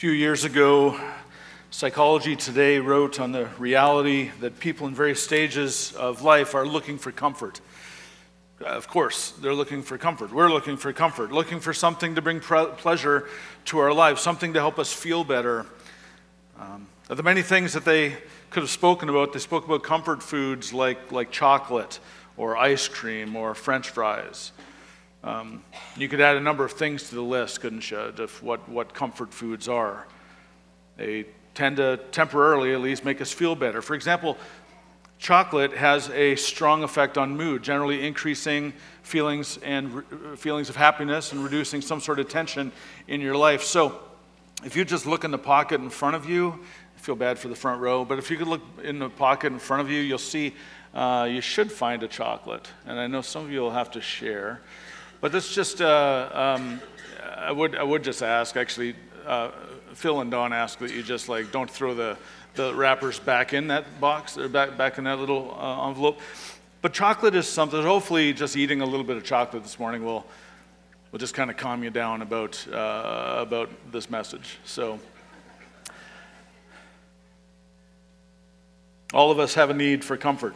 few years ago, Psychology Today wrote on the reality that people in various stages of life are looking for comfort. Of course, they're looking for comfort. We're looking for comfort, looking for something to bring pre- pleasure to our lives, something to help us feel better. Um, of the many things that they could have spoken about, they spoke about comfort foods like, like chocolate or ice cream or french fries. Um, you could add a number of things to the list, couldn't you, of what, what comfort foods are. They tend to temporarily, at least, make us feel better. For example, chocolate has a strong effect on mood, generally increasing feelings and re- feelings of happiness and reducing some sort of tension in your life. So, if you just look in the pocket in front of you, I feel bad for the front row, but if you could look in the pocket in front of you, you'll see uh, you should find a chocolate. And I know some of you will have to share. But this just, uh, um, I, would, I would just ask, actually, uh, Phil and Don ask that you just like don't throw the, the wrappers back in that box or back, back in that little uh, envelope. But chocolate is something, hopefully, just eating a little bit of chocolate this morning will, will just kind of calm you down about, uh, about this message. So, all of us have a need for comfort,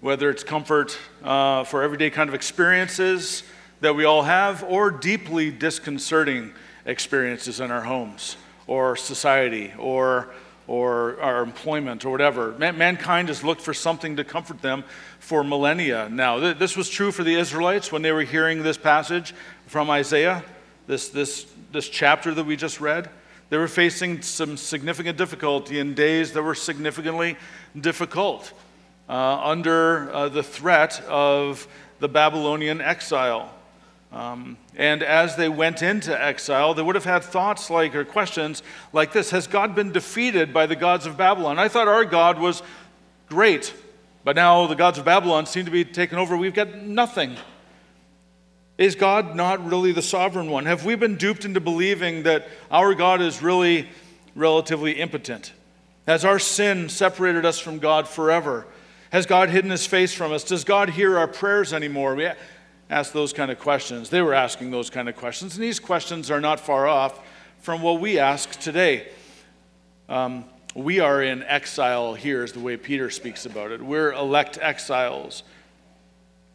whether it's comfort uh, for everyday kind of experiences that we all have, or deeply disconcerting experiences in our homes, or society, or, or our employment, or whatever. Man- mankind has looked for something to comfort them for millennia now. Th- this was true for the Israelites when they were hearing this passage from Isaiah, this, this, this chapter that we just read. They were facing some significant difficulty in days that were significantly difficult uh, under uh, the threat of the Babylonian exile. Um, and as they went into exile, they would have had thoughts like, or questions like this Has God been defeated by the gods of Babylon? I thought our God was great, but now the gods of Babylon seem to be taken over. We've got nothing. Is God not really the sovereign one? Have we been duped into believing that our God is really relatively impotent? Has our sin separated us from God forever? Has God hidden his face from us? Does God hear our prayers anymore? We ask those kind of questions. They were asking those kind of questions, and these questions are not far off from what we ask today. Um, we are in exile here, is the way Peter speaks about it. We're elect exiles.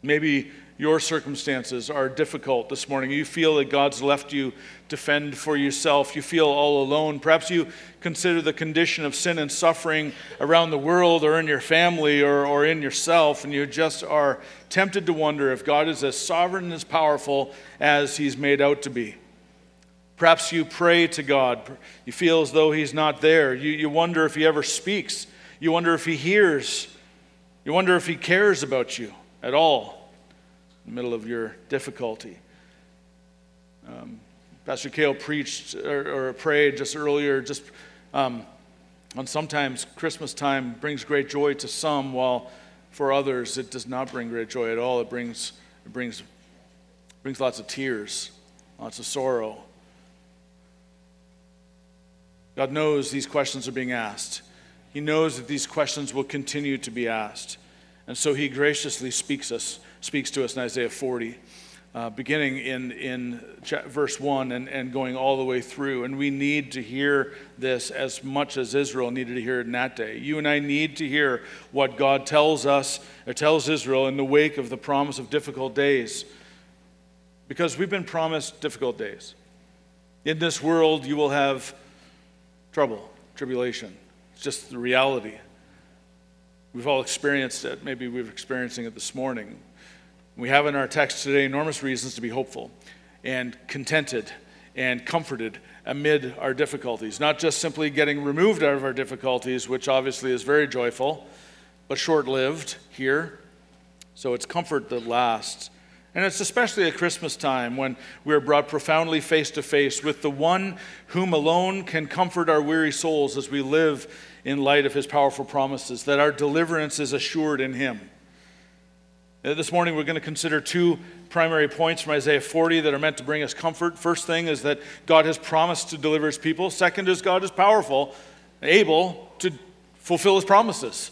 Maybe your circumstances are difficult this morning. You feel that God's left you to fend for yourself. You feel all alone. Perhaps you consider the condition of sin and suffering around the world or in your family or, or in yourself, and you just are tempted to wonder if God is as sovereign and as powerful as He's made out to be. Perhaps you pray to God. You feel as though He's not there. You, you wonder if He ever speaks. You wonder if He hears. You wonder if He cares about you at all middle of your difficulty. Um, Pastor Kale preached or, or, prayed just earlier, just um, on sometimes Christmas time brings great joy to some, while for others it does not bring great joy at all. It brings, it brings, brings lots of tears, lots of sorrow. God knows these questions are being asked. He knows that these questions will continue to be asked. And so he graciously speaks us speaks to us in Isaiah 40, uh, beginning in, in verse 1 and, and going all the way through. And we need to hear this as much as Israel needed to hear it in that day. You and I need to hear what God tells us, or tells Israel in the wake of the promise of difficult days. Because we've been promised difficult days. In this world, you will have trouble, tribulation. It's just the reality. We've all experienced it. Maybe we're experiencing it this morning. We have in our text today enormous reasons to be hopeful and contented and comforted amid our difficulties. Not just simply getting removed out of our difficulties, which obviously is very joyful, but short lived here. So it's comfort that lasts. And it's especially at Christmas time when we are brought profoundly face to face with the one whom alone can comfort our weary souls as we live in light of his powerful promises, that our deliverance is assured in him. This morning, we're going to consider two primary points from Isaiah 40 that are meant to bring us comfort. First thing is that God has promised to deliver his people. Second is God is powerful, able to fulfill his promises.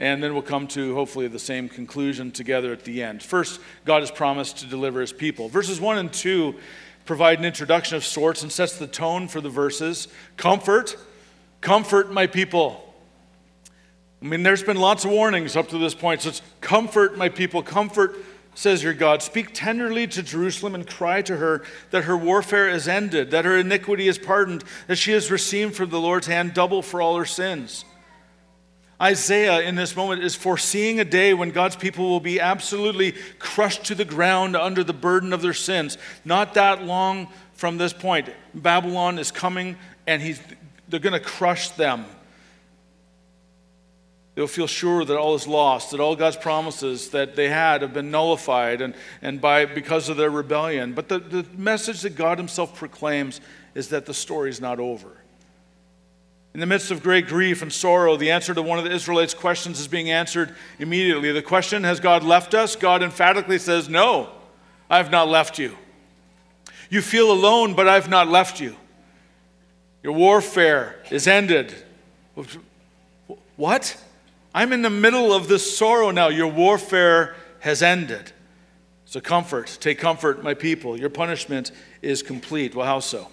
And then we'll come to hopefully the same conclusion together at the end. First, God has promised to deliver his people. Verses 1 and 2 provide an introduction of sorts and sets the tone for the verses. Comfort, comfort my people. I mean, there's been lots of warnings up to this point. So it's comfort my people, comfort, says your God. Speak tenderly to Jerusalem and cry to her that her warfare is ended, that her iniquity is pardoned, that she has received from the Lord's hand double for all her sins. Isaiah, in this moment, is foreseeing a day when God's people will be absolutely crushed to the ground under the burden of their sins. Not that long from this point, Babylon is coming and he's, they're going to crush them. They'll feel sure that all is lost, that all God's promises that they had have been nullified and, and by, because of their rebellion. But the, the message that God Himself proclaims is that the story is not over. In the midst of great grief and sorrow, the answer to one of the Israelites' questions is being answered immediately. The question, Has God left us? God emphatically says, No, I have not left you. You feel alone, but I've not left you. Your warfare is ended. What? I'm in the middle of this sorrow now. Your warfare has ended. So, comfort, take comfort, my people. Your punishment is complete. Well, how so?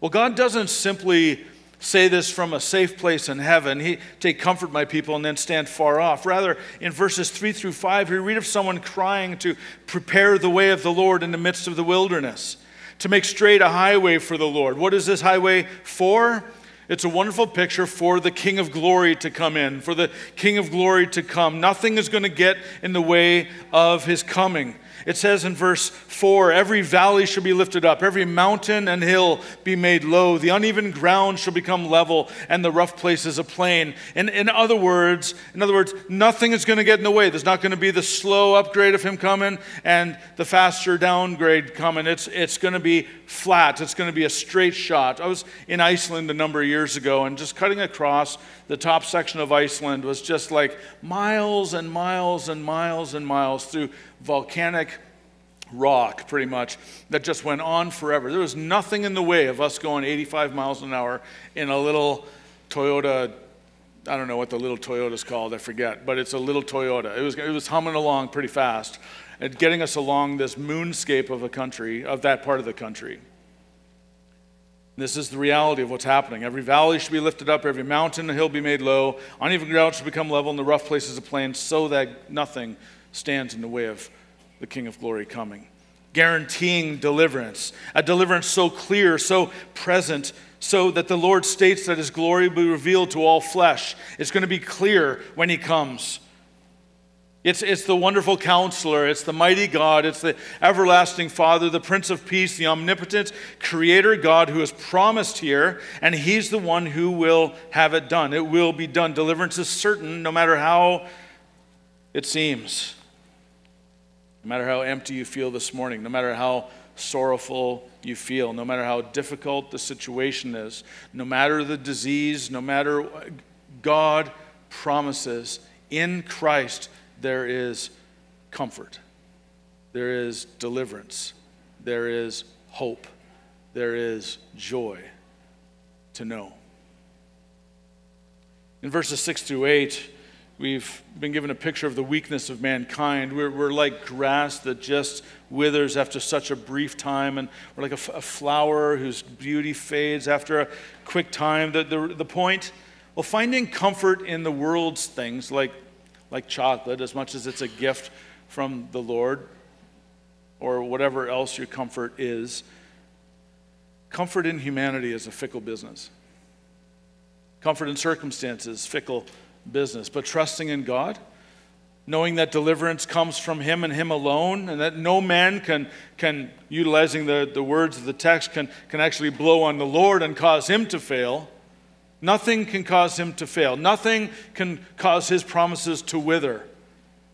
Well, God doesn't simply say this from a safe place in heaven. He take comfort, my people, and then stand far off. Rather, in verses three through five, we read of someone crying to prepare the way of the Lord in the midst of the wilderness, to make straight a highway for the Lord. What is this highway for? It's a wonderful picture for the King of Glory to come in, for the King of Glory to come. Nothing is going to get in the way of his coming. It says in verse 4 Every valley shall be lifted up, every mountain and hill be made low. The uneven ground shall become level, and the rough places a plain. In, in other words, in other words, nothing is going to get in the way. There's not going to be the slow upgrade of him coming and the faster downgrade coming. It's, it's going to be flat, it's going to be a straight shot. I was in Iceland a number of years ago, and just cutting across the top section of Iceland was just like miles and miles and miles and miles through volcanic rock, pretty much, that just went on forever. There was nothing in the way of us going 85 miles an hour in a little Toyota. I don't know what the little Toyota's called, I forget, but it's a little Toyota. It was, it was humming along pretty fast and getting us along this moonscape of a country, of that part of the country. This is the reality of what's happening. Every valley should be lifted up, every mountain and hill be made low, uneven ground should become level, and the rough places a plain, so that nothing stands in the way of the King of Glory coming. Guaranteeing deliverance, a deliverance so clear, so present, so that the Lord states that his glory will be revealed to all flesh. It's going to be clear when he comes. It's, it's the wonderful counselor. It's the mighty God. It's the everlasting Father, the Prince of Peace, the omnipotent Creator God who has promised here, and He's the one who will have it done. It will be done. Deliverance is certain no matter how it seems. No matter how empty you feel this morning, no matter how sorrowful you feel, no matter how difficult the situation is, no matter the disease, no matter what God promises in Christ there is comfort, there is deliverance, there is hope, there is joy to know. In verses 6 through 8, we've been given a picture of the weakness of mankind. We're, we're like grass that just withers after such a brief time, and we're like a, a flower whose beauty fades after a quick time. The, the, the point, well, finding comfort in the world's things like like chocolate, as much as it's a gift from the Lord or whatever else your comfort is. Comfort in humanity is a fickle business. Comfort in circumstances, fickle business. But trusting in God, knowing that deliverance comes from Him and Him alone, and that no man can, can utilizing the, the words of the text, can, can actually blow on the Lord and cause Him to fail Nothing can cause him to fail. Nothing can cause his promises to wither.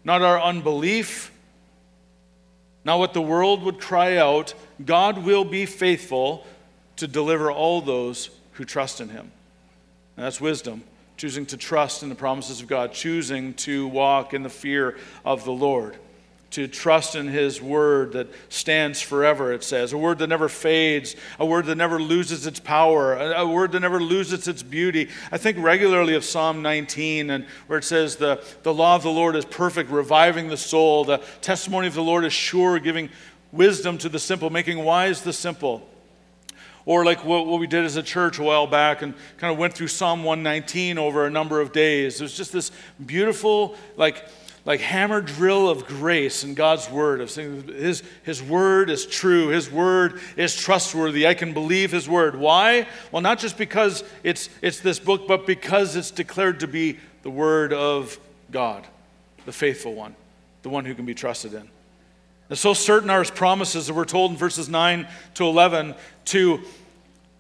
Not our unbelief, not what the world would cry out. God will be faithful to deliver all those who trust in him. And that's wisdom, choosing to trust in the promises of God, choosing to walk in the fear of the Lord to trust in His word that stands forever, it says. A word that never fades, a word that never loses its power, a, word that never loses its beauty. I think regularly of Psalm 19, and where it says, the, the law of the Lord is perfect, reviving the soul. The testimony of the Lord is sure, giving wisdom to the simple, making wise the simple. Or like what, what we did as a church a while back and kind of went through Psalm 119 over a number of days. It was just this beautiful, like, like hammer drill of grace in God's word, of saying his, his word is true, his word is trustworthy. I can believe his word. Why? Well, not just because it's, it's this book, but because it's declared to be the word of God, the faithful one, the one who can be trusted in. And so certain are his promises that we're told in verses 9 to 11 to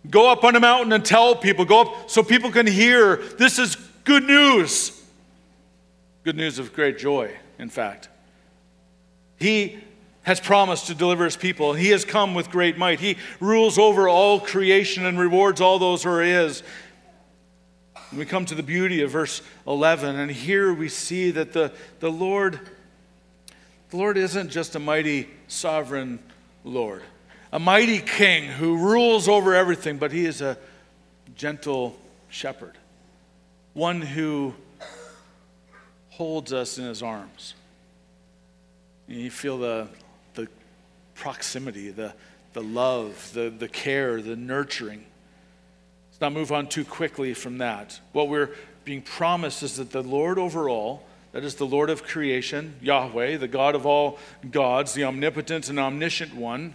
go up on a mountain and tell people, go up so people can hear this is good news. Good news of great joy, in fact. He has promised to deliver his people. He has come with great might. He rules over all creation and rewards all those who are his. And we come to the beauty of verse 11, and here we see that the, the Lord, the Lord isn't just a mighty sovereign Lord, a mighty king who rules over everything, but he is a gentle shepherd, one who holds us in his arms. And you feel the, the proximity, the, the love, the, the care, the nurturing. Let's not move on too quickly from that. What we're being promised is that the Lord over all, that is the Lord of creation, Yahweh, the God of all gods, the omnipotent and omniscient one,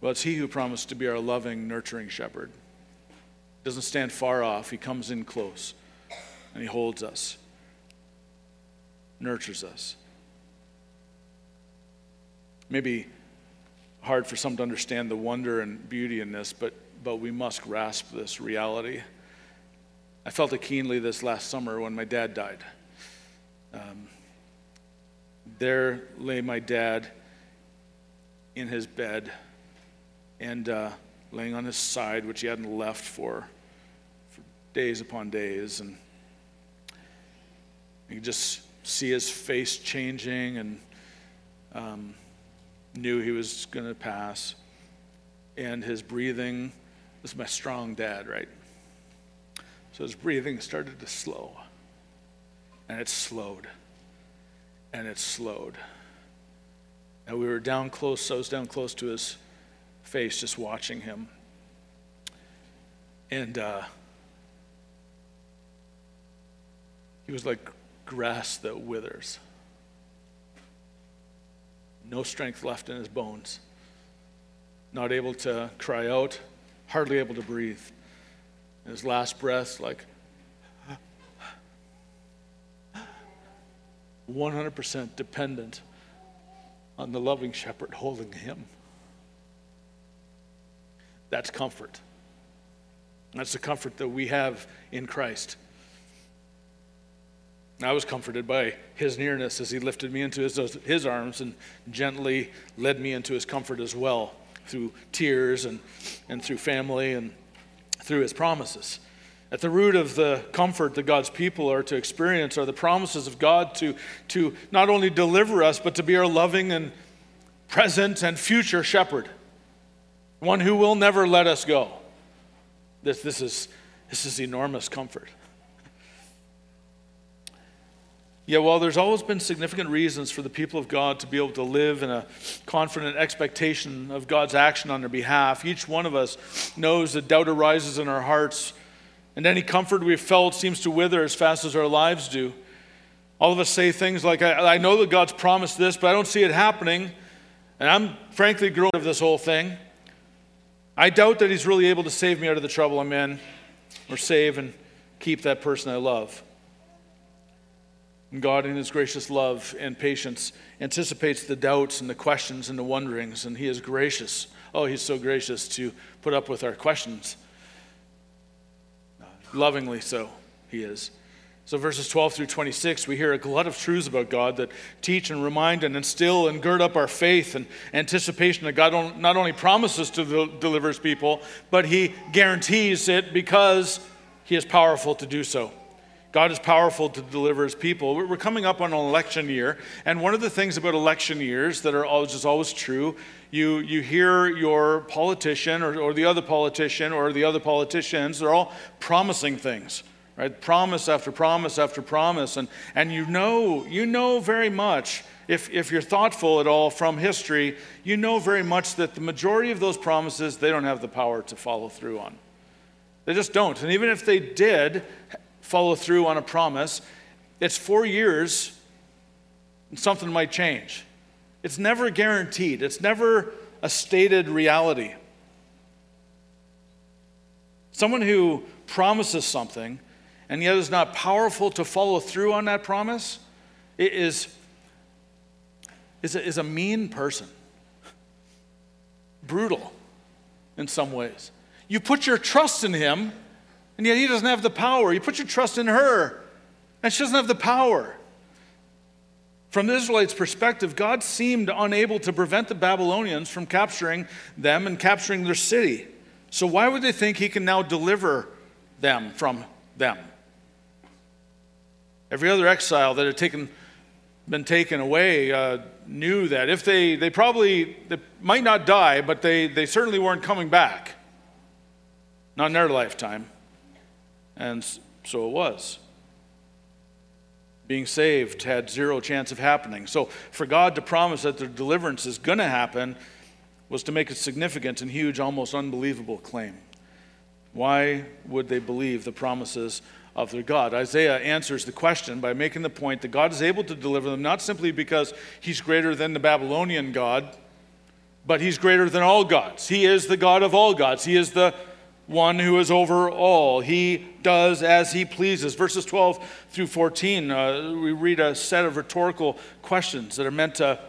well, it's He who promised to be our loving, nurturing shepherd. He Doesn't stand far off, He comes in close and He holds us, nurtures us. Maybe hard for some to understand the wonder and beauty in this, but, but we must grasp this reality. I felt it keenly this last summer when my dad died. Um, there lay my dad in his bed and uh, laying on his side, which he hadn't left for, for days upon days. And you could just see his face changing and um, knew he was going to pass. And his breathing this is my strong dad, right? So his breathing started to slow. And it slowed. And it slowed. And we were down close, so I was down close to his face, just watching him. And uh, he was like grass that withers. No strength left in his bones. Not able to cry out, hardly able to breathe. And his last breath, like 100% dependent on the loving shepherd holding him. That's comfort. That's the comfort that we have in Christ. I was comforted by his nearness as he lifted me into his, his arms and gently led me into his comfort as well through tears and, and through family and through his promises. At the root of the comfort that God's people are to experience are the promises of God to, to not only deliver us, but to be our loving and present and future shepherd, one who will never let us go. This, this, is, this is enormous comfort. Yeah, while there's always been significant reasons for the people of God to be able to live in a confident expectation of God's action on their behalf, each one of us knows that doubt arises in our hearts, and any comfort we've felt seems to wither as fast as our lives do. All of us say things like, I, I know that God's promised this, but I don't see it happening, and I'm frankly grown of this whole thing. I doubt that He's really able to save me out of the trouble I'm in, or save and keep that person I love. And God, in His gracious love and patience, anticipates the doubts and the questions and the wonderings, and He is gracious. Oh, He's so gracious to put up with our questions. Lovingly so, He is. So, verses 12 through 26, we hear a glut of truths about God that teach and remind and instill and gird up our faith and anticipation that God not only promises to deliver His people, but He guarantees it because He is powerful to do so. God is powerful to deliver his people. We're coming up on an election year, and one of the things about election years that are always, just always true, you, you hear your politician or, or the other politician or the other politicians, they're all promising things, right? Promise after promise after promise, and, and you know, you know very much if, if you're thoughtful at all from history, you know very much that the majority of those promises they don't have the power to follow through on. They just don't. And even if they did follow through on a promise, it's four years and something might change. It's never guaranteed, it's never a stated reality. Someone who promises something and yet is not powerful to follow through on that promise is, is, a, is a mean person, brutal in some ways. You put your trust in him, and yet he doesn't have the power. You put your trust in her, and she doesn't have the power. From the Israelites' perspective, God seemed unable to prevent the Babylonians from capturing them and capturing their city. So, why would they think he can now deliver them from them? Every other exile that had taken, been taken away uh, knew that if they, they probably they might not die, but they, they certainly weren't coming back. Not in their lifetime. And so it was. Being saved had zero chance of happening. So for God to promise that their deliverance is going to happen was to make a significant and huge, almost unbelievable claim. Why would they believe the promises of their God. Isaiah answers the question by making the point that God is able to deliver them not simply because he's greater than the Babylonian God, but he's greater than all gods. He is the God of all gods. He is the one who is over all. He does as he pleases. Verses 12 through 14, uh, we read a set of rhetorical questions that are meant to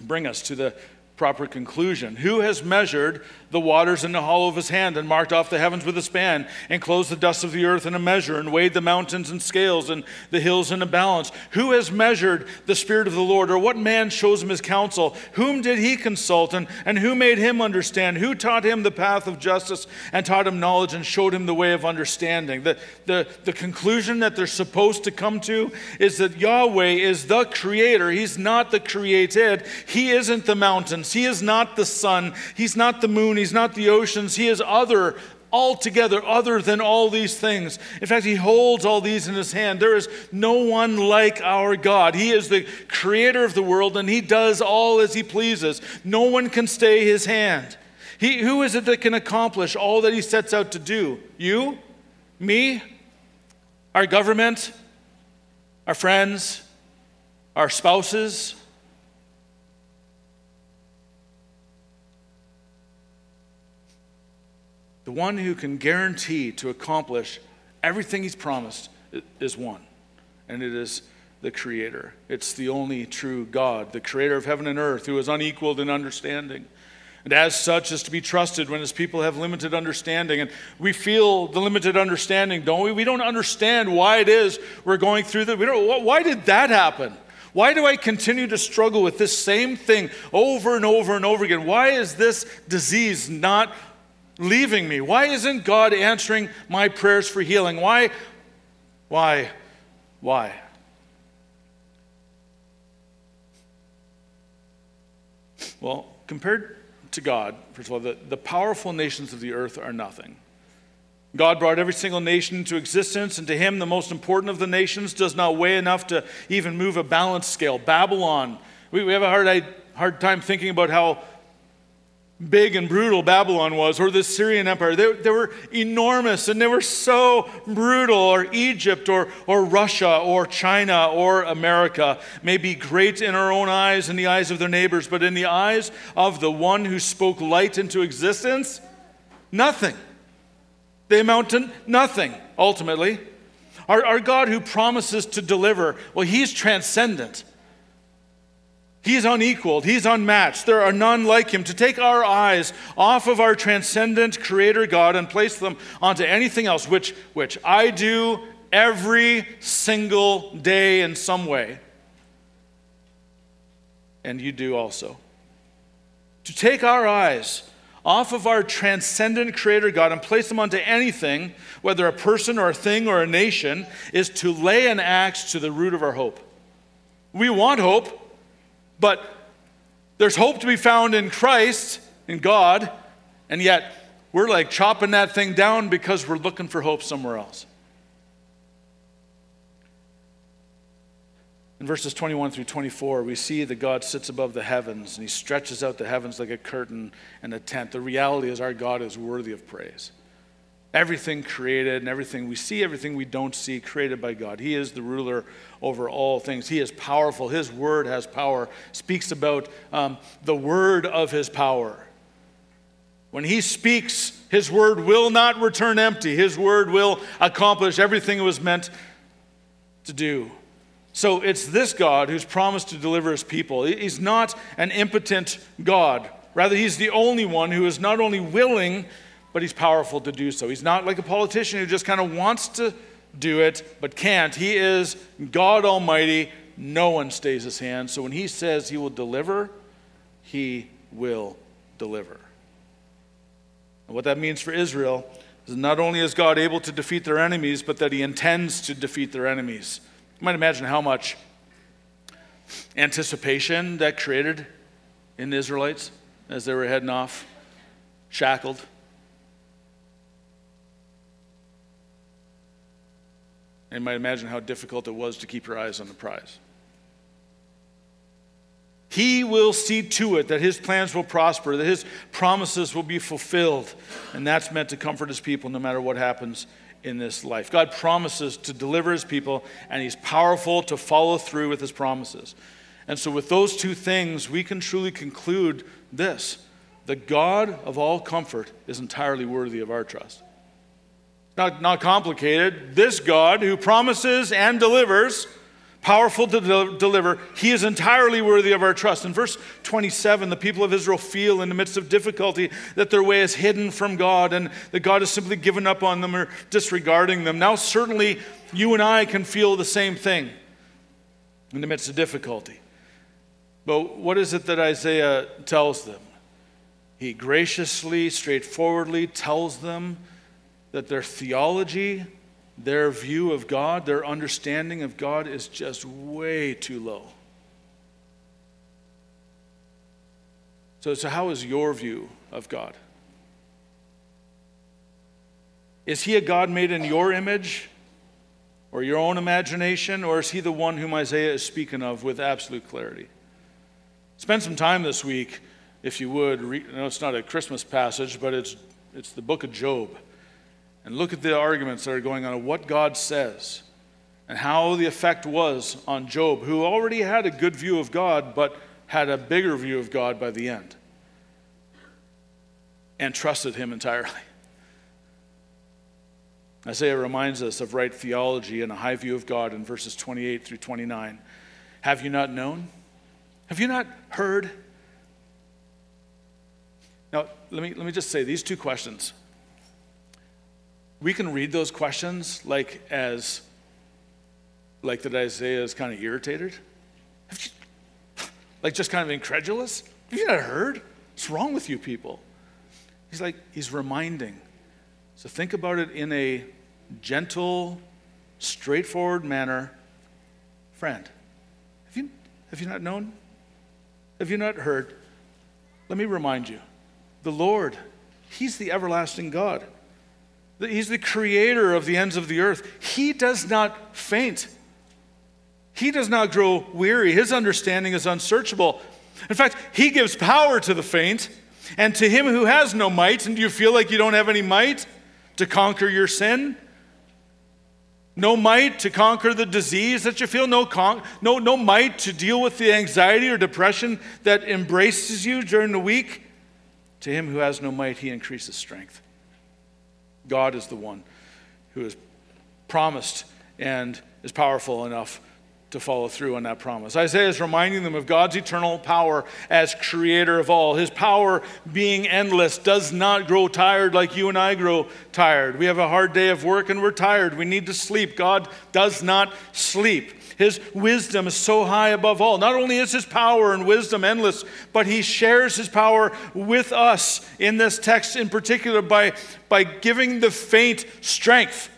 bring us to the proper conclusion. Who has measured the waters in the hollow of his hand and marked off the heavens with a span and closed the dust of the earth in a measure and weighed the mountains in scales and the hills in a balance? Who has measured the Spirit of the Lord or what man shows him his counsel? Whom did he consult and, and who made him understand? Who taught him the path of justice and taught him knowledge and showed him the way of understanding? The, the, the conclusion that they're supposed to come to is that Yahweh is the creator. He's not the created. He isn't the He is not the sun. He's not the moon. He's not the oceans. He is other, altogether other than all these things. In fact, He holds all these in His hand. There is no one like our God. He is the creator of the world and He does all as He pleases. No one can stay His hand. He, who is it that can accomplish all that He sets out to do? You? Me? Our government? Our friends? Our spouses? The one who can guarantee to accomplish everything he's promised is one, and it is the Creator. It's the only true God, the Creator of heaven and earth, who is unequaled in understanding. And as such, is to be trusted when his people have limited understanding. And we feel the limited understanding, don't we? We don't understand why it is we're going through that. We don't, why did that happen? Why do I continue to struggle with this same thing over and over and over again? Why is this disease not leaving me? Why isn't God answering my prayers for healing? Why? Why? Why? Well, compared to God, first of all, the, the powerful nations of the earth are nothing. God brought every single nation into existence, and to him, the most important of the nations does not weigh enough to even move a balance scale. Babylon, we, we have a hard, hard time thinking about how big and brutal Babylon was, or the Assyrian Empire. They, they were enormous and they were so brutal, or Egypt, or, or Russia, or China, or America may be great in our own eyes, in the eyes of their neighbors, but in the eyes of the one who spoke light into existence, nothing. They amount to nothing, ultimately. Our, our God who promises to deliver, well, He's transcendent. He's unequaled. He's unmatched. There are none like him. To take our eyes off of our transcendent creator God and place them onto anything else, which, which I do every single day in some way, and you do also. To take our eyes off of our transcendent creator God and place them onto anything, whether a person or a thing or a nation, is to lay an axe to the root of our hope. We want hope. But there's hope to be found in Christ, in God, and yet we're like chopping that thing down because we're looking for hope somewhere else. In verses 21 through 24, we see that God sits above the heavens and he stretches out the heavens like a curtain and a tent. The reality is, our God is worthy of praise. Everything created and everything we see, everything we don't see, created by God. He is the ruler over all things. He is powerful. His word has power. Speaks about um, the word of his power. When he speaks, his word will not return empty. His word will accomplish everything it was meant to do. So it's this God who's promised to deliver his people. He's not an impotent God. Rather, he's the only one who is not only willing, but he's powerful to do so. He's not like a politician who just kind of wants to do it, but can't. He is God Almighty. No one stays his hand. So when he says he will deliver, he will deliver. And what that means for Israel is not only is God able to defeat their enemies, but that he intends to defeat their enemies. You might imagine how much anticipation that created in the Israelites as they were heading off, shackled. And you might imagine how difficult it was to keep your eyes on the prize. He will see to it that his plans will prosper, that his promises will be fulfilled. And that's meant to comfort his people no matter what happens in this life. God promises to deliver his people, and he's powerful to follow through with his promises. And so, with those two things, we can truly conclude this the God of all comfort is entirely worthy of our trust. Not, not complicated. This God who promises and delivers powerful to de- deliver. He is entirely worthy of our trust. In verse 27, the people of Israel feel in the midst of difficulty that their way is hidden from God and that God has simply given up on them or disregarding them. Now, certainly, you and I can feel the same thing in the midst of difficulty. But what is it that Isaiah tells them? He graciously, straightforwardly tells them that their theology, their view of God, their understanding of God is just way too low. So, so how is your view of God? Is he a God made in your image or your own imagination, or is he the one whom Isaiah is speaking of with absolute clarity? Spend some time this week, if you would. I know it's not a Christmas passage, but it's, it's the book of Job and look at the arguments that are going on of what God says and how the effect was on Job, who already had a good view of God, but had a bigger view of God by the end and trusted him entirely. Isaiah reminds us of right theology and a high view of God in verses 28 through 29. Have you not known? Have you not heard? Now, let me, let me just say these two questions we can read those questions like as like that Isaiah is kind of irritated. You, like just kind of incredulous. Have you not heard? What's wrong with you people? He's like, he's reminding. So think about it in a gentle, straightforward manner. Friend, have you, have you not known? Have you not heard? Let me remind you the Lord, He's the everlasting God. He's the creator of the ends of the earth. He does not faint. He does not grow weary. His understanding is unsearchable. In fact, he gives power to the faint and to him who has no might. And do you feel like you don't have any might to conquer your sin? No might to conquer the disease that you feel? No, con- no, no might to deal with the anxiety or depression that embraces you during the week? To him who has no might, he increases strength. God is the one who has promised and is powerful enough to follow through on that promise. Isaiah is reminding them of God's eternal power as creator of all. His power, being endless, does not grow tired like you and I grow tired. We have a hard day of work and we're tired. We need to sleep. God does not sleep. His wisdom is so high above all. Not only is his power and wisdom endless, but he shares his power with us in this text in particular by, by giving the faint strength.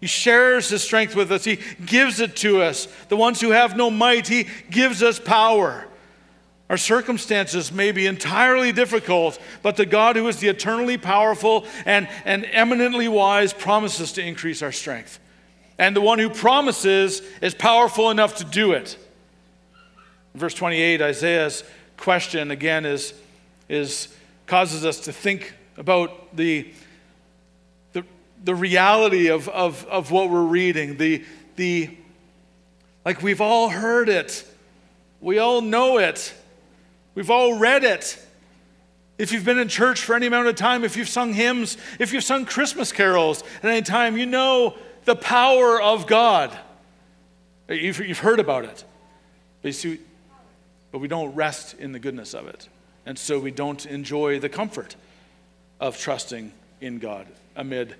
He shares his strength with us. He gives it to us. The ones who have no might, he gives us power. Our circumstances may be entirely difficult, but the God who is the eternally powerful and, and eminently wise promises to increase our strength. And the one who promises is powerful enough to do it. verse 28, Isaiah's question again is, is causes us to think about the, the, the reality of, of, of what we're reading. The, the, like we've all heard it, we all know it, we've all read it. If you've been in church for any amount of time, if you've sung hymns, if you've sung Christmas carols at any time, you know the power of God. You've, you've heard about it. But, see, but we don't rest in the goodness of it. And so we don't enjoy the comfort of trusting in God amid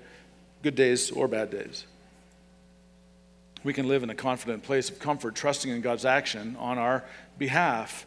good days or bad days. We can live in a confident place of comfort, trusting in God's action on our behalf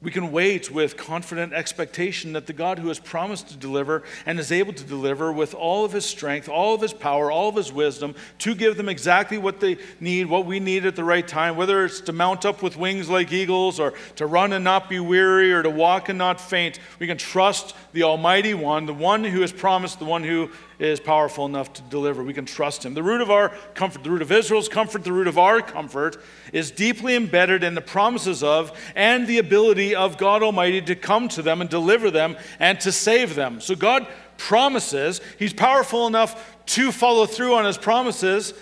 we can wait with confident expectation that the God who has promised to deliver and is able to deliver with all of his strength, all of his power, all of his wisdom to give them exactly what they need, what we need at the right time, whether it's to mount up with wings like eagles or to run and not be weary or to walk and not faint. We can trust the Almighty One, the one who has promised, the one who is powerful enough to deliver. We can trust him. The root of our comfort, the root of Israel's comfort, the root of our comfort is deeply embedded in the promises of and the ability of God Almighty to come to them and deliver them and to save them. So God promises, He's powerful enough to follow through on His promises,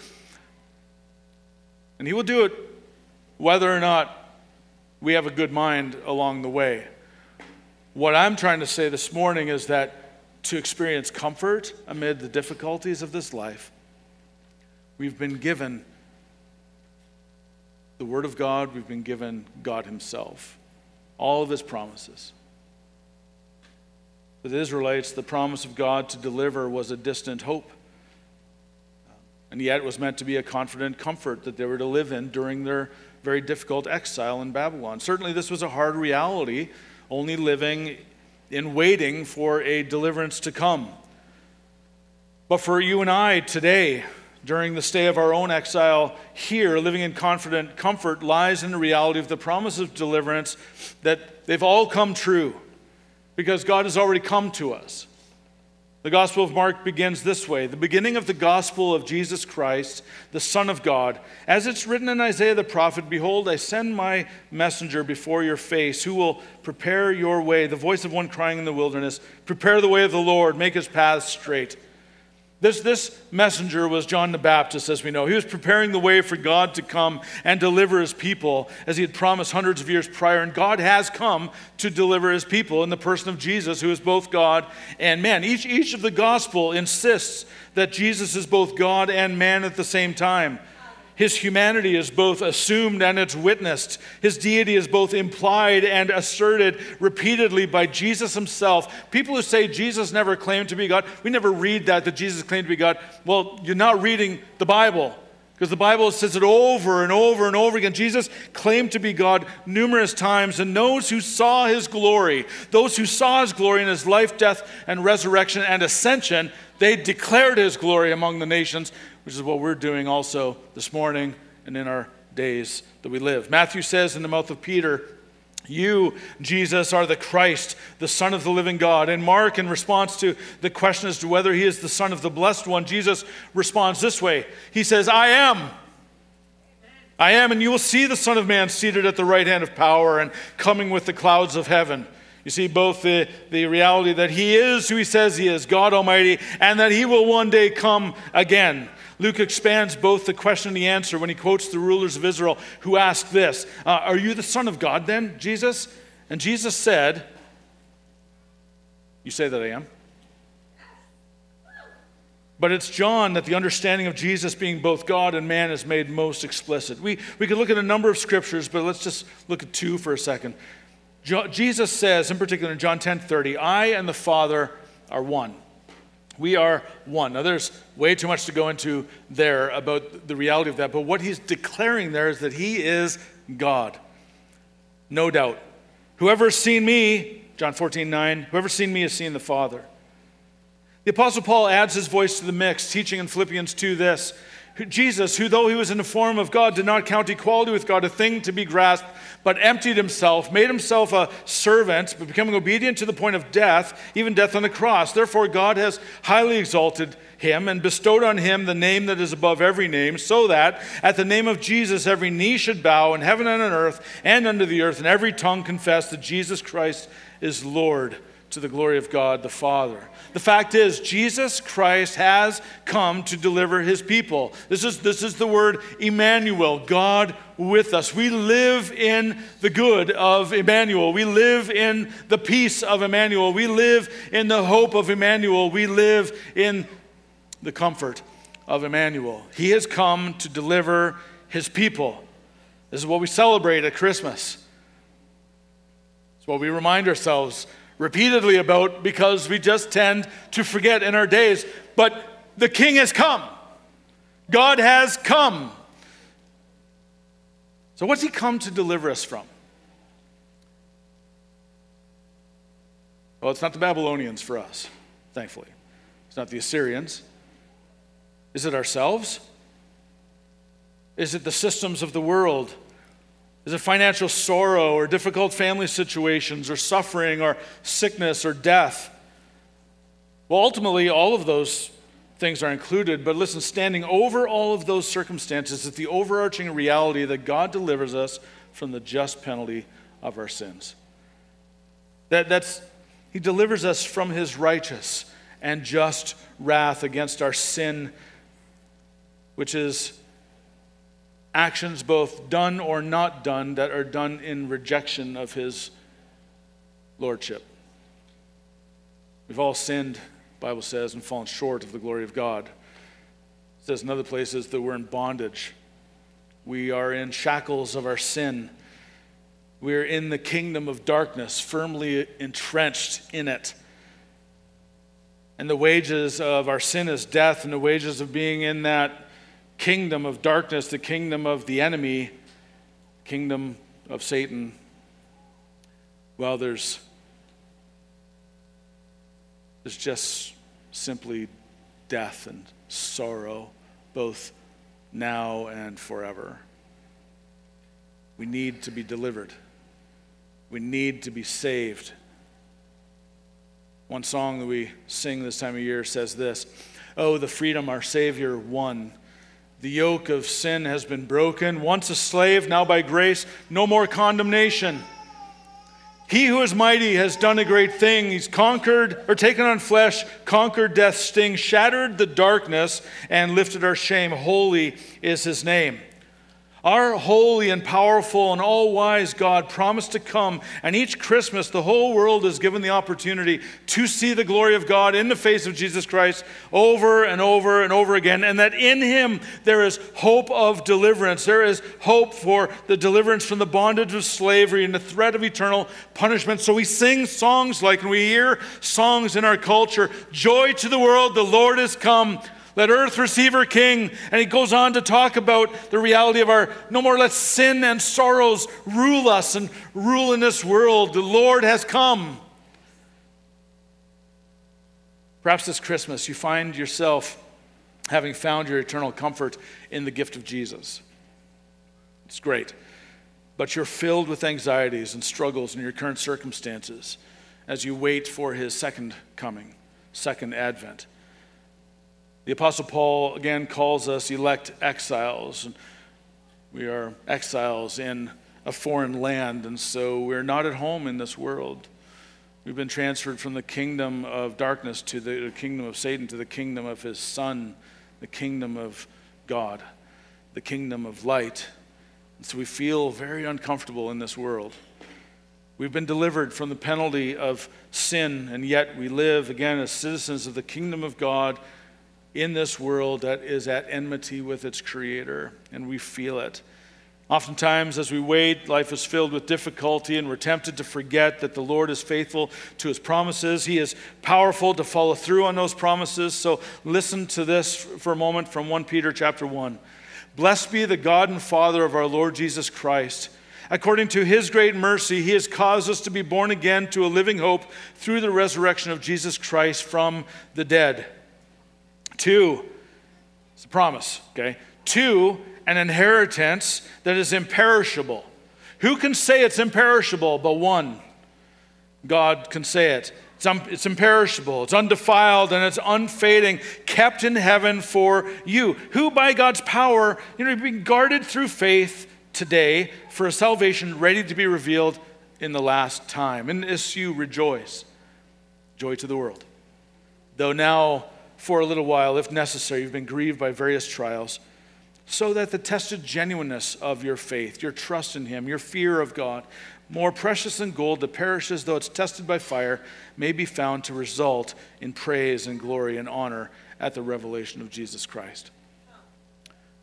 and He will do it whether or not we have a good mind along the way. What I'm trying to say this morning is that to experience comfort amid the difficulties of this life, we've been given the Word of God, we've been given God Himself, all of His promises. For the Israelites, the promise of God to deliver was a distant hope. And yet it was meant to be a confident comfort that they were to live in during their very difficult exile in Babylon. Certainly, this was a hard reality, only living in waiting for a deliverance to come. But for you and I today, during the stay of our own exile here, living in confident comfort lies in the reality of the promise of deliverance that they've all come true because God has already come to us. The Gospel of Mark begins this way the beginning of the gospel of Jesus Christ, the Son of God. As it's written in Isaiah the prophet Behold, I send my messenger before your face, who will prepare your way. The voice of one crying in the wilderness, Prepare the way of the Lord, make his paths straight. This, this messenger was John the Baptist, as we know. He was preparing the way for God to come and deliver his people, as he had promised hundreds of years prior. And God has come to deliver his people in the person of Jesus, who is both God and man. Each, each of the gospel insists that Jesus is both God and man at the same time. His humanity is both assumed and it's witnessed. His deity is both implied and asserted repeatedly by Jesus himself. People who say Jesus never claimed to be God, we never read that, that Jesus claimed to be God. Well, you're not reading the Bible. Because the Bible says it over and over and over again. Jesus claimed to be God numerous times, and those who saw his glory, those who saw his glory in his life, death, and resurrection and ascension, they declared his glory among the nations which is what we're doing also this morning and in our days that we live. Matthew says in the mouth of Peter, you, Jesus, are the Christ, the Son of the living God. And Mark, in response to the question as to whether he is the Son of the Blessed One, Jesus responds this way He says, I am. I am, and you will see the Son of Man seated at the right hand of power and coming with the clouds of heaven. You see both the, the reality that he is who he says he is, God Almighty, and that he will one day come again. Luke expands both the question and the answer when he quotes the rulers of Israel who asked this uh, Are you the Son of God then, Jesus? And Jesus said, You say that I am? But it's John that the understanding of Jesus being both God and man is made most explicit. We, we could look at a number of scriptures, but let's just look at two for a second. Jo- Jesus says, in particular in John 10 30, I and the Father are one. We are one. Now, there's way too much to go into there about the reality of that, but what he's declaring there is that he is God. No doubt. Whoever's seen me, John 14, 9, whoever's seen me has seen the Father. The Apostle Paul adds his voice to the mix, teaching in Philippians 2 this Jesus, who though he was in the form of God, did not count equality with God a thing to be grasped, but emptied himself, made himself a servant, but becoming obedient to the point of death, even death on the cross. Therefore, God has highly exalted him and bestowed on him the name that is above every name, so that at the name of Jesus every knee should bow in heaven and on earth and under the earth, and every tongue confess that Jesus Christ is Lord to the glory of God the Father. The fact is, Jesus Christ has come to deliver his people. This is, this is the word Immanuel, God with us. We live in the good of Immanuel. We live in the peace of Immanuel. We live in the hope of Immanuel. We live in the comfort of Immanuel. He has come to deliver his people. This is what we celebrate at Christmas. It's what we remind ourselves repeatedly about because we just tend to forget in our days. But the King has come, God has come. So, what's He come to deliver us from? Well, it's not the Babylonians for us, thankfully. It's not the Assyrians. Is it ourselves? Is it the systems of the world? Is it financial sorrow or difficult family situations or suffering or sickness or death? Well, ultimately, all of those things are included, but listen, standing over all of those circumstances is the overarching reality that God delivers us from the just penalty of our sins. That, that's, he delivers us from his righteous and just wrath against our sin, which is actions, both done or not done, that are done in rejection of his lordship. We've all sinned, Bible says, and fallen short of the glory of God. It says in other places that we're in bondage. We are in shackles of our sin. We are in the kingdom of darkness, firmly entrenched in it. And the wages of our sin is death, and the wages of being in that kingdom of darkness, the kingdom of the enemy, kingdom of Satan, well, there's, there's just simply death and sorrow, both now and forever. We need to be delivered. We need to be saved. One song that we sing this time of year says this Oh, the freedom our Savior won the yoke of sin has been broken. Once a slave, now by grace, no more condemnation. He who is mighty has done a great thing. He's conquered or taken on flesh, conquered death's sting, shattered the darkness, and lifted our shame. Holy is his name. Our holy and powerful and all wise God promised to come, and each Christmas the whole world is given the opportunity to see the glory of God in the face of Jesus Christ over and over and over again, and that in Him there is hope of deliverance. There is hope for the deliverance from the bondage of slavery and the threat of eternal punishment. So we sing songs like, and we hear songs in our culture Joy to the world, the Lord is come. Let earth receive her king. And he goes on to talk about the reality of our no more let sin and sorrows rule us and rule in this world. The Lord has come. Perhaps this Christmas you find yourself having found your eternal comfort in the gift of Jesus. It's great. But you're filled with anxieties and struggles in your current circumstances as you wait for his second coming, second advent. The Apostle Paul again calls us elect exiles. We are exiles in a foreign land, and so we're not at home in this world. We've been transferred from the kingdom of darkness to the kingdom of Satan to the kingdom of his Son, the kingdom of God, the kingdom of light. And so we feel very uncomfortable in this world. We've been delivered from the penalty of sin, and yet we live again as citizens of the kingdom of God in this world that is at enmity with its creator, and we feel it. Oftentimes, as we wait, life is filled with difficulty, and we're tempted to forget that the Lord is faithful to his promises. He is powerful to follow through on those promises. So, listen to this for a moment from 1 Peter chapter 1. Blessed be the God and Father of our Lord Jesus Christ. According to his great mercy, he has caused us to be born again to a living hope through the resurrection of Jesus Christ from the dead Two, It's a promise, okay? Two, an inheritance that is imperishable. Who can say it's imperishable but one? God can say it. It's, un- it's imperishable, it's undefiled, and it's unfading, kept in heaven for you, who by God's power, you know, being guarded through faith today for a salvation ready to be revealed in the last time. In this you rejoice. Joy to the world. Though now, for a little while, if necessary, you've been grieved by various trials, so that the tested genuineness of your faith, your trust in Him, your fear of God, more precious than gold that perishes though it's tested by fire, may be found to result in praise and glory and honor at the revelation of Jesus Christ.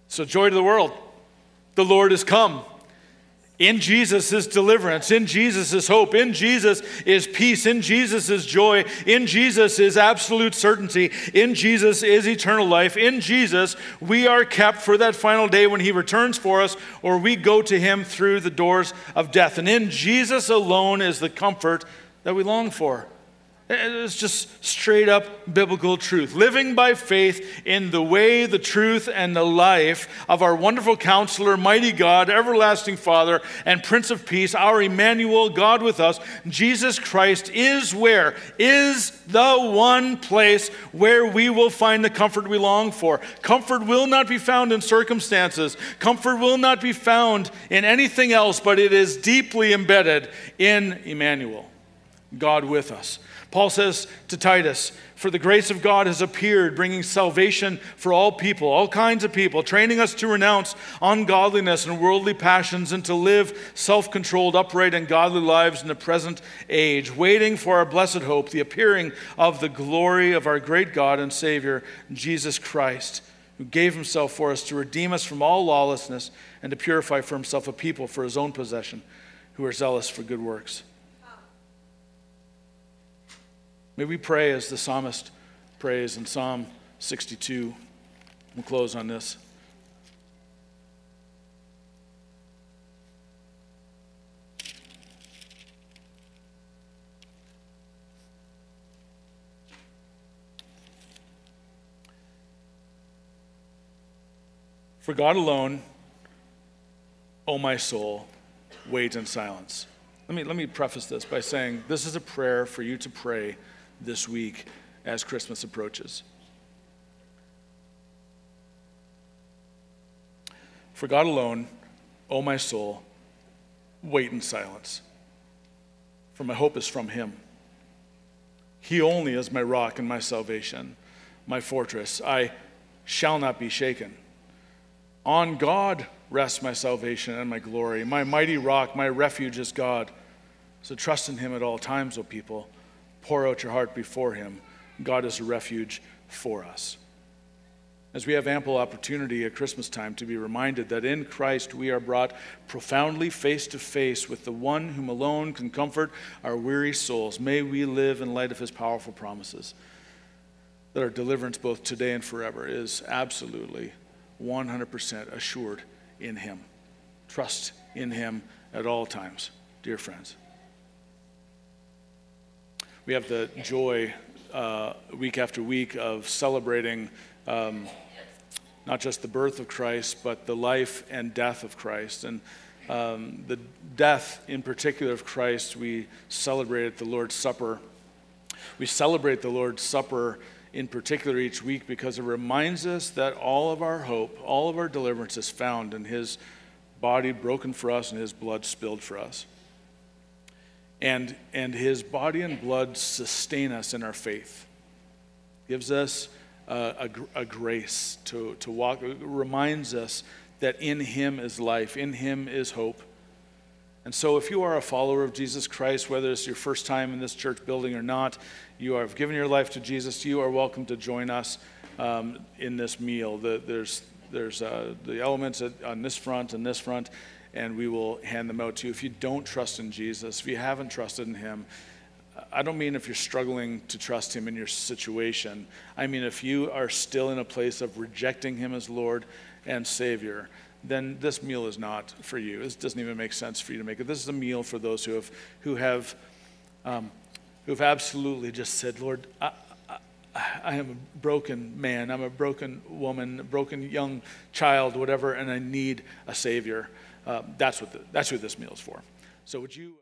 So, joy to the world. The Lord is come. In Jesus is deliverance. In Jesus is hope. In Jesus is peace. In Jesus is joy. In Jesus is absolute certainty. In Jesus is eternal life. In Jesus, we are kept for that final day when He returns for us, or we go to Him through the doors of death. And in Jesus alone is the comfort that we long for. It's just straight up biblical truth. Living by faith in the way, the truth, and the life of our wonderful counselor, mighty God, everlasting Father, and Prince of Peace, our Immanuel, God with us, Jesus Christ, is where? Is the one place where we will find the comfort we long for. Comfort will not be found in circumstances, comfort will not be found in anything else, but it is deeply embedded in Immanuel, God with us. Paul says to Titus, For the grace of God has appeared, bringing salvation for all people, all kinds of people, training us to renounce ungodliness and worldly passions and to live self controlled, upright, and godly lives in the present age, waiting for our blessed hope, the appearing of the glory of our great God and Savior, Jesus Christ, who gave himself for us to redeem us from all lawlessness and to purify for himself a people for his own possession who are zealous for good works. May we pray as the psalmist prays in Psalm 62. We'll close on this. For God alone, O my soul, wait in silence. Let me, let me preface this by saying this is a prayer for you to pray this week as Christmas approaches. For God alone, O my soul, wait in silence, for my hope is from Him. He only is my rock and my salvation, my fortress. I shall not be shaken. On God rests my salvation and my glory. My mighty rock, my refuge is God. So trust in Him at all times, O people. Pour out your heart before Him. God is a refuge for us. As we have ample opportunity at Christmas time to be reminded that in Christ we are brought profoundly face to face with the one whom alone can comfort our weary souls, may we live in light of His powerful promises that our deliverance both today and forever is absolutely 100% assured in Him. Trust in Him at all times, dear friends we have the joy uh, week after week of celebrating um, not just the birth of Christ, but the life and death of Christ. And um, the death in particular of Christ, we celebrate at the Lord's Supper. We celebrate the Lord's Supper in particular each week because it reminds us that all of our hope, all of our deliverance is found in His body broken for us and His blood spilled for us and, and his body and blood sustain us in our faith. Gives us a, a, grace to, to walk, reminds us that in him is life, in him is hope. And so, if you are a follower of Jesus Christ, whether it's your first time in this church building or not, you have given your life to Jesus, you are welcome to join us um, in this meal. The, there's there's uh, the elements on this front and this front, and we will hand them out to you. If you don't trust in Jesus, if you haven't trusted in Him, I don't mean if you're struggling to trust Him in your situation. I mean if you are still in a place of rejecting Him as Lord and Savior, then this meal is not for you. It doesn't even make sense for you to make it. This is a meal for those who have, who have, um, who have absolutely just said, Lord, I, I am a broken man, I'm a broken woman, a broken young child, whatever, and I need a Savior. Uh, that's, what the, that's what this meal is for. So, would you.